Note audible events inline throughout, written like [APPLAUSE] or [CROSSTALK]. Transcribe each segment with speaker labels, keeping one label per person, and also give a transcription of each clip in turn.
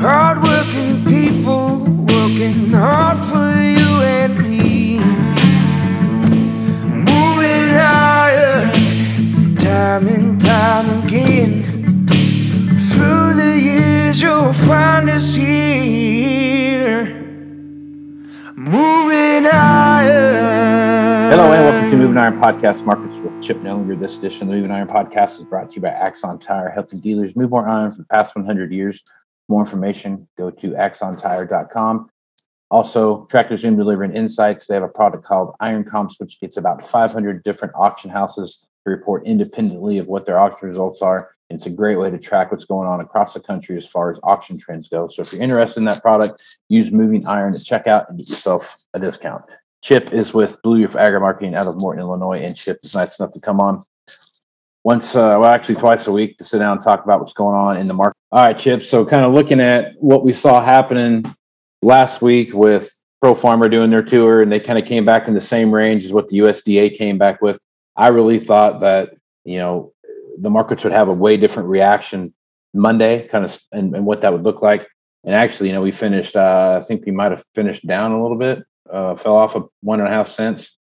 Speaker 1: Hardworking people working hard for you and me. Moving iron, time and time again. Through the years, you'll find us here. Moving iron.
Speaker 2: Hello and welcome to Moving Iron Podcast Markets with Chip Nellinger. This edition of the Moving Iron Podcast is brought to you by Axon Tire, helping dealers move more iron for the past 100 years. More information, go to axontire.com. Also, Tractor Zoom delivering insights. They have a product called Iron Comps, which gets about 500 different auction houses to report independently of what their auction results are. It's a great way to track what's going on across the country as far as auction trends go. So if you're interested in that product, use Moving Iron to check out and get yourself a discount. Chip is with Blue Reef Agri Marketing out of Morton, Illinois, and Chip is nice enough to come on once, uh, well, actually twice a week to sit down and talk about what's going on in the market. All right, Chip. So, kind of looking at what we saw happening last week with Pro Farmer doing their tour, and they kind of came back in the same range as what the USDA came back with. I really thought that you know the markets would have a way different reaction Monday, kind of, and, and what that would look like. And actually, you know, we finished. Uh, I think we might have finished down a little bit, uh, fell off of one and a half cents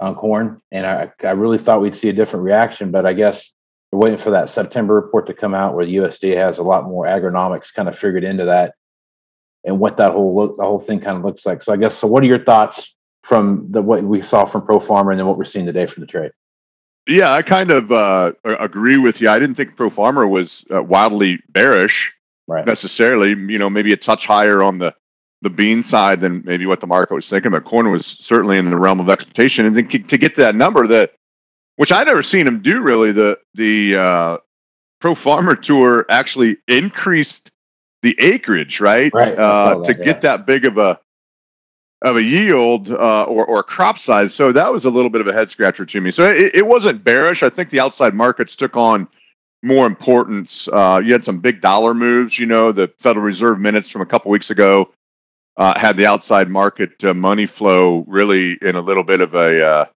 Speaker 2: on corn, and I, I really thought we'd see a different reaction. But I guess we're waiting for that September report to come out, where the USDA has a lot more agronomics kind of figured into that, and what that whole look, the whole thing kind of looks like. So I guess so. What are your thoughts from the what we saw from Pro Farmer, and then what we're seeing today from the trade?
Speaker 3: Yeah, I kind of uh, agree with you. I didn't think Pro Farmer was uh, wildly bearish
Speaker 2: Right.
Speaker 3: necessarily. You know, maybe a touch higher on the the bean side than maybe what the market was thinking. But corn was certainly in the realm of expectation. And then to to get to that number, that which I never seen him do really, the the uh, Pro Farmer Tour actually increased the acreage, right?
Speaker 2: Right,
Speaker 3: Uh,
Speaker 2: saw
Speaker 3: to
Speaker 2: that,
Speaker 3: get that big of a of a yield uh, or or crop size. So that was a little bit of a head scratcher to me. So it, it wasn't bearish. I think the outside markets took on more importance. Uh, you had some big dollar moves. You know, the Federal Reserve minutes from a couple weeks ago uh, had the outside market uh, money flow really in a little bit of a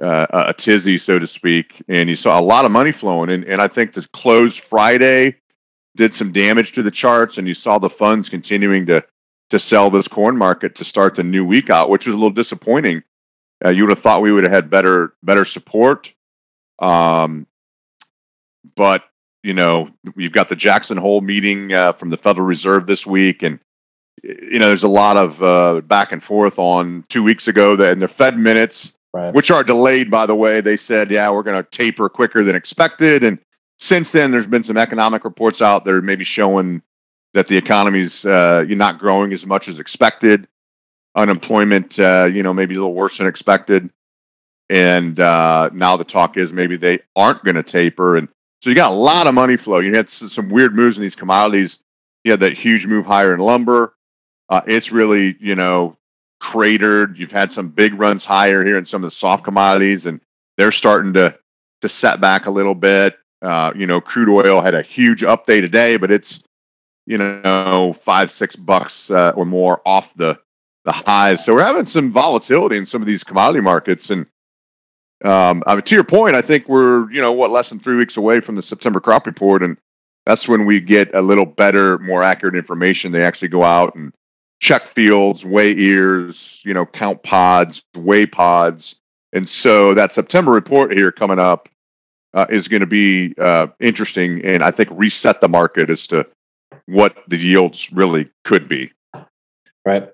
Speaker 3: uh, a tizzy, so to speak. And you saw a lot of money flowing. And, and I think the close Friday did some damage to the charts. And you saw the funds continuing to to sell this corn market to start the new week out, which was a little disappointing. Uh, you would have thought we would have had better better support. Um, but you know, you've got the Jackson Hole meeting uh, from the Federal Reserve this week, and you know, there's a lot of uh, back and forth on two weeks ago that in the Fed minutes,
Speaker 2: Right.
Speaker 3: which are delayed, by the way, they said, yeah, we're going to taper quicker than expected. And since then, there's been some economic reports out there maybe showing that the economy's uh, not growing as much as expected. Unemployment, uh, you know, maybe a little worse than expected. And uh, now the talk is maybe they aren't going to taper. And so you got a lot of money flow. You had some weird moves in these commodities. You had that huge move higher in lumber. Uh, it's really, you know, cratered. You've had some big runs higher here in some of the soft commodities, and they're starting to to set back a little bit. Uh, you know, crude oil had a huge up day today, but it's you know five six bucks uh, or more off the the highs. So we're having some volatility in some of these commodity markets, and um, I mean, to your point, I think we're you know what less than three weeks away from the September crop report, and that's when we get a little better, more accurate information. They actually go out and check fields, weigh ears, you know, count pods, weigh pods. And so that September report here coming up uh, is going to be uh, interesting and I think reset the market as to what the yields really could be.
Speaker 2: Right.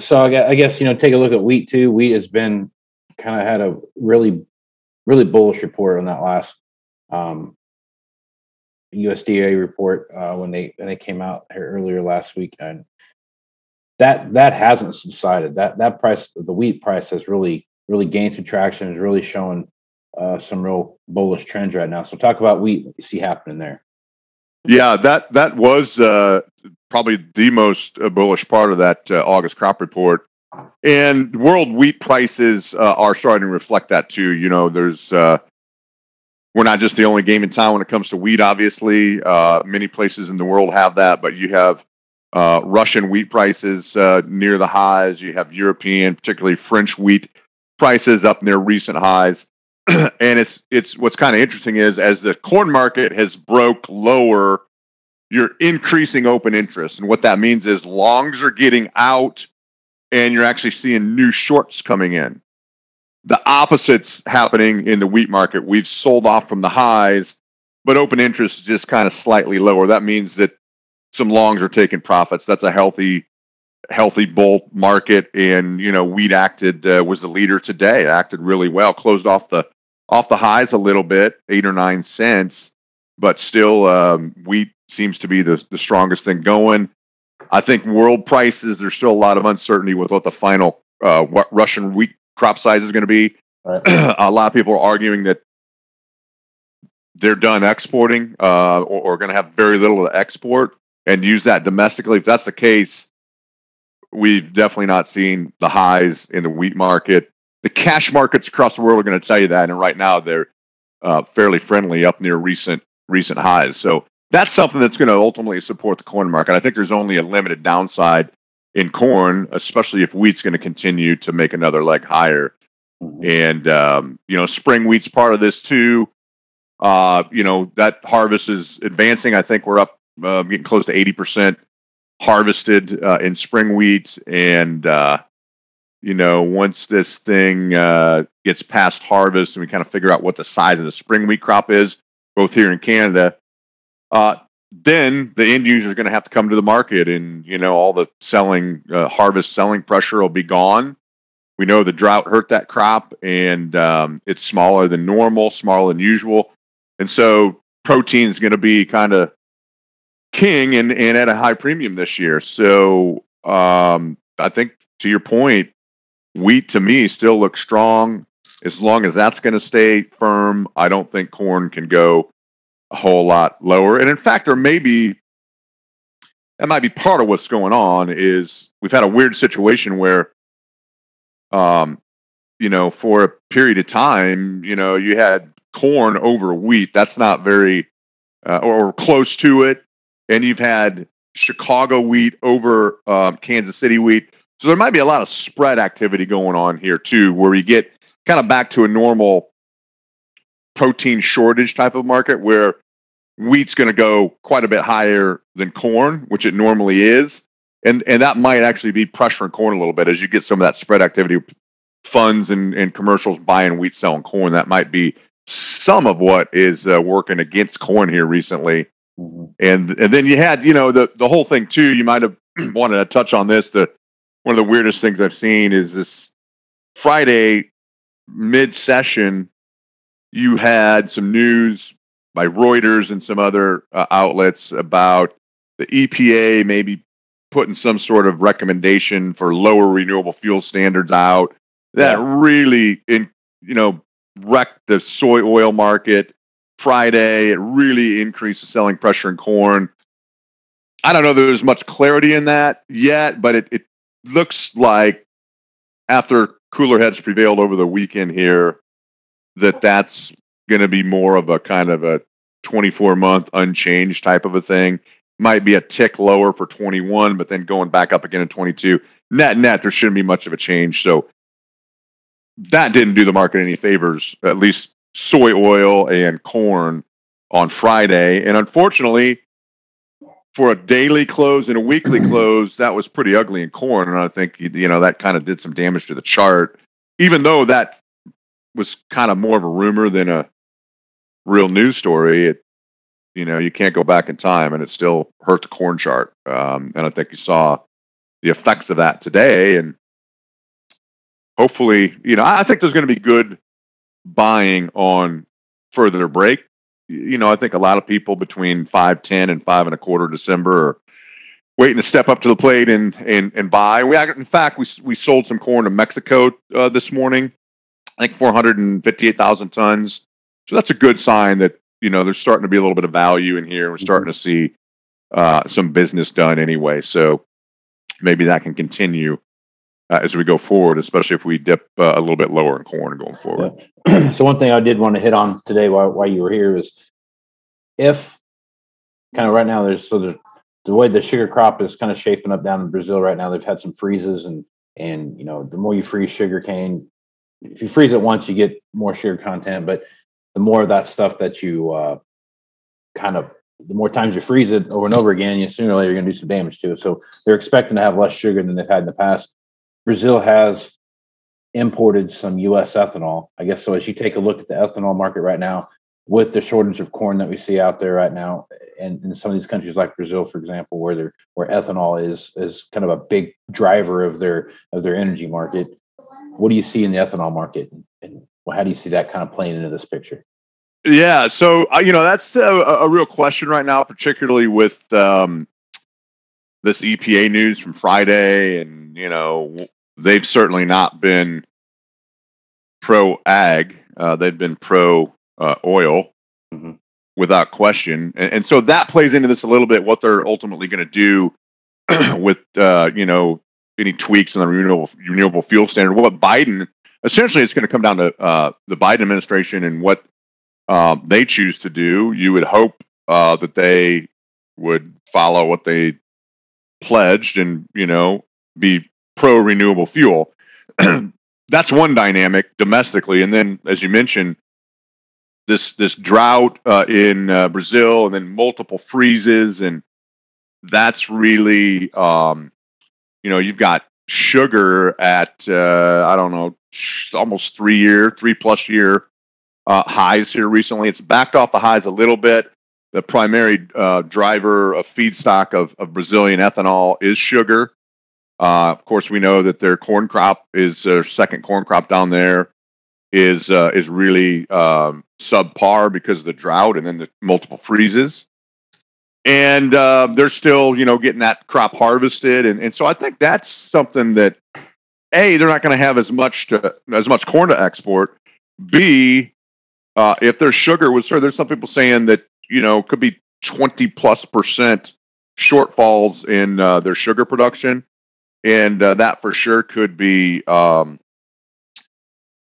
Speaker 2: So I guess, you know, take a look at wheat too. Wheat has been kind of had a really, really bullish report on that last um, USDA report uh, when they when they came out here earlier last week, and that that hasn't subsided. That that price, the wheat price, has really really gained some traction. Is really showing uh, some real bullish trends right now. So talk about wheat. What you see happening there?
Speaker 3: Yeah, that that was uh, probably the most uh, bullish part of that uh, August crop report. And world wheat prices uh, are starting to reflect that too. You know, there's uh, we're not just the only game in town when it comes to wheat. Obviously, many places in the world have that, but you have uh, Russian wheat prices uh, near the highs. You have European, particularly French wheat prices up near recent highs. [CLEARS THROAT] and it's it's what's kind of interesting is as the corn market has broke lower, you're increasing open interest, and what that means is longs are getting out, and you're actually seeing new shorts coming in the opposite's happening in the wheat market. We've sold off from the highs, but open interest is just kind of slightly lower. That means that some longs are taking profits. That's a healthy, healthy bull market. And you know, wheat acted uh, was the leader today. It acted really well. Closed off the off the highs a little bit, eight or nine cents, but still, um, wheat seems to be the the strongest thing going. I think world prices. There's still a lot of uncertainty with what the final uh, what Russian wheat crop size is going to be. Right. [CLEARS THROAT] a lot of people are arguing that they're done exporting uh, or, or going to have very little to export and use that domestically. If that's the case, we've definitely not seen the highs in the wheat market. The cash markets across the world are going to tell you that, and right now they're uh, fairly friendly, up near recent recent highs. So that's something that's going to ultimately support the corn market. I think there's only a limited downside in corn, especially if wheat's going to continue to make another leg higher. Mm-hmm. And um, you know, spring wheat's part of this too. Uh, you know, that harvest is advancing. I think we're up uh, getting close to eighty percent harvested uh, in spring wheat, and uh, you know, once this thing uh, gets past harvest and we kind of figure out what the size of the spring wheat crop is, both here in Canada, uh, then the end user is going to have to come to the market and you know all the selling uh, harvest selling pressure will be gone. We know the drought hurt that crop and um, it's smaller than normal smaller than usual. And so protein is going to be kind of king and, and at a high premium this year. So um, i think to your point wheat to me still looks strong. As long as that's going to stay firm i don't think corn can go a whole lot lower. And in fact, there may be that might be part of what's going on is we've had a weird situation where um you know for a period of time you know you had corn over wheat. That's not very uh, or close to it and you've had chicago wheat over um, kansas city wheat so there might be a lot of spread activity going on here too where you get kind of back to a normal protein shortage type of market where wheat's going to go quite a bit higher than corn, which it normally is. And and that might actually be pressuring corn a little bit as you get some of that spread activity, funds and, and commercials buying wheat, selling corn. That might be some of what is uh, working against corn here recently. Mm-hmm. And and then you had you know the the whole thing too. You might have [CLEARS THROAT] wanted to touch on this. The one of the weirdest things I've seen is this Friday mid session. You had some news by Reuters and some other uh, outlets about the EPA maybe putting some sort of recommendation for lower renewable fuel standards out that yeah. really in you know wrecked the soy oil market Friday. It really increased the selling pressure in corn. I don't know there's much clarity in that yet, but it, it looks like after cooler heads prevailed over the weekend here, that that's going to be more of a kind of a 24 month unchanged type of a thing. Might be a tick lower for 21, but then going back up again in 22. Net net, there shouldn't be much of a change. So that didn't do the market any favors, at least soy oil and corn on Friday. And unfortunately, for a daily close and a weekly [CLEARS THROAT] close, that was pretty ugly in corn. And I think, you know, that kind of did some damage to the chart, even though that was kind of more of a rumor than a real news story, it you know you can't go back in time, and it still hurt the corn chart. Um, and I think you saw the effects of that today, and hopefully, you know, I I think there's going to be good buying on further break. You know, I think a lot of people between five ten and five and a quarter December are waiting to step up to the plate and and and buy. We in fact we we sold some corn to Mexico uh, this morning. I think 458,000 tons. So that's a good sign that you know there's starting to be a little bit of value in here. We're starting to see uh, some business done anyway. So maybe that can continue uh, as we go forward, especially if we dip uh, a little bit lower in corn going forward. [CLEARS THROAT]
Speaker 2: so one thing I did want to hit on today while while you were here is if kind of right now there's so there's the way the sugar crop is kind of shaping up down in Brazil right now. They've had some freezes and and you know the more you freeze sugar cane, if you freeze it once, you get more sugar content, but the more of that stuff that you uh, kind of the more times you freeze it over and over again, you sooner or later you're going to do some damage to it. So they're expecting to have less sugar than they've had in the past. Brazil has imported some U.S. ethanol. I guess so. As you take a look at the ethanol market right now, with the shortage of corn that we see out there right now, and in some of these countries like Brazil, for example, where they're, where ethanol is is kind of a big driver of their of their energy market. What do you see in the ethanol market, and how do you see that kind of playing into this picture?
Speaker 3: Yeah, so uh, you know that's a, a real question right now, particularly with um, this EPA news from Friday, and you know they've certainly not been pro ag; uh, they've been pro uh, oil,
Speaker 2: Mhm.
Speaker 3: without question, and, and so that plays into this a little bit. What they're ultimately going to do [CLEARS THROAT] with uh, you know any tweaks in the renewable renewable fuel standard. What Biden essentially it's going to come down to uh, the Biden administration and what um, they choose to do. You would hope uh, that they would follow what they pledged and you know be pro renewable fuel. [CLEARS THROAT] That's one dynamic domestically, and then as you mentioned, this this drought uh, in uh, Brazil, and then multiple freezes, and that's really um, you know you've got sugar at uh, I don't know almost three year, three plus year uh, highs here recently. It's backed off the highs a little bit. The primary uh, driver of feedstock of, of Brazilian ethanol is sugar. Uh, of course, we know that their corn crop is their second corn crop down there is uh, is really um, subpar because of the drought and then the multiple freezes. And uh, they're still, you know, getting that crop harvested, and, and so I think that's something that a they're not going to have as much to as much corn to export. B uh, if their sugar was sure there's some people saying that you know could be 20 plus percent shortfalls in uh, their sugar production. And uh, that for sure could be um,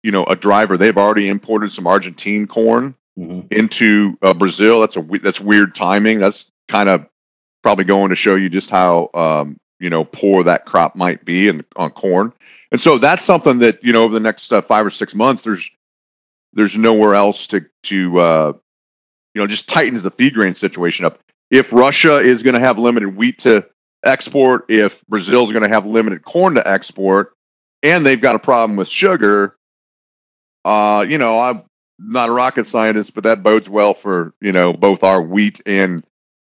Speaker 3: you know a driver. They've already imported some argentine corn
Speaker 2: Mhm.
Speaker 3: into uh, brazil. That's a that's weird timing. That's kind of probably going to show you just how um, you know poor that crop might be in, on corn. And so that's something that you know over the next uh, five or six months there's there's nowhere else to to uh, you know just tightens the feed grain situation up. If Russia is going to have limited wheat to export, if Brazil is going to have limited corn to export, and they've got a problem with sugar, uh, you know I'm not a rocket scientist, but that bodes well for you know both our wheat and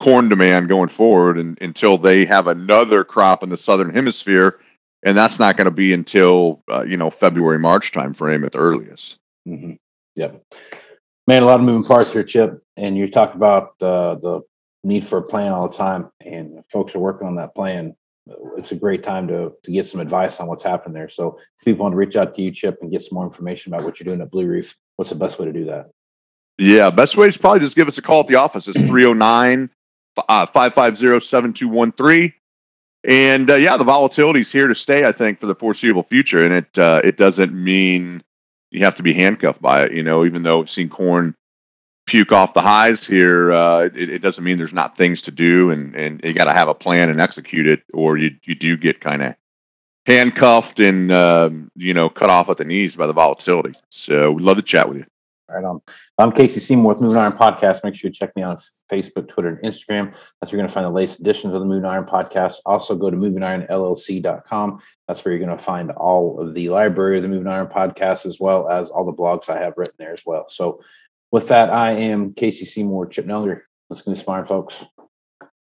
Speaker 3: corn demand going forward, and until they have another crop in the southern hemisphere. And that's not going to be until uh, you know February March timeframe at the earliest.
Speaker 2: hmm Yep. Man, a lot of moving parts here, Chip. And you talk about uh, the need for a plan all the time, and folks are working on that plan. It's a great time to to get some advice on what's happening there. So, if people want to reach out to you, Chip, and get some more information about what you're doing at Blue Reef, what's the best way to do that?
Speaker 3: Yeah, best way is probably just give us a call at the office. It's 309 uh, 550 7213. And uh, yeah, the volatility is here to stay, I think, for the foreseeable future. And it uh, it doesn't mean you have to be handcuffed by it. You know, even though we've seen corn puke off the highs here, uh, it, it doesn't mean there's not things to do. And, and you got to have a plan and execute it, or you, you do get kind of handcuffed and, um, you know, cut off at the knees by the volatility. So we'd love to chat with you.
Speaker 2: Right on. Um, I'm Casey Seymour with Moving Iron Podcast. Make sure you check me out on Facebook, Twitter, and Instagram. That's where you're going to find the latest editions of the Moving Iron Podcast. Also, go to movingironllc.com. That's where you're going to find all of the library of the Moving Iron Podcast, as well as all the blogs I have written there as well. So, with that, I am Casey Seymour, Chip Nellinger. Let's get smart, folks.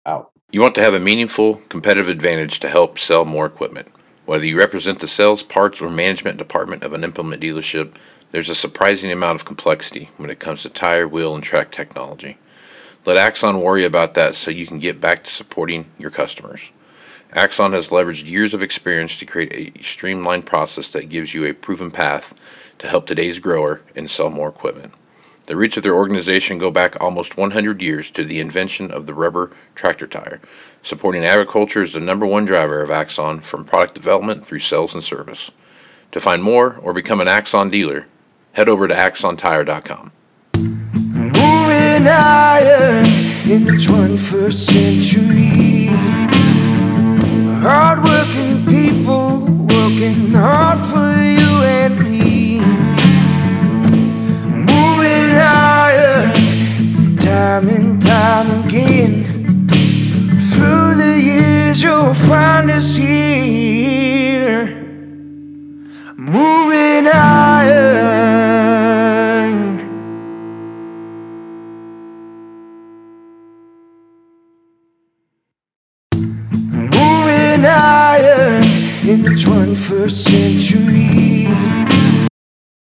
Speaker 2: Out.
Speaker 4: You want to have a meaningful competitive advantage to help sell more equipment. Whether you represent the sales, parts, or management department of an implement dealership, there's a surprising amount of complexity when it comes to tire, wheel, and track technology. Let Axon worry about that so you can get back to supporting your customers. Axon has leveraged years of experience to create a streamlined process that gives you a proven path to help today's grower and sell more equipment. The roots of their organization go back almost 100 years to the invention of the rubber tractor tire. Supporting agriculture is the number one driver of Axon from product development through sales and service. To find more or become an Axon dealer, head over to axontire.com.
Speaker 1: Moving in the 21st century. Hardworking people working hard for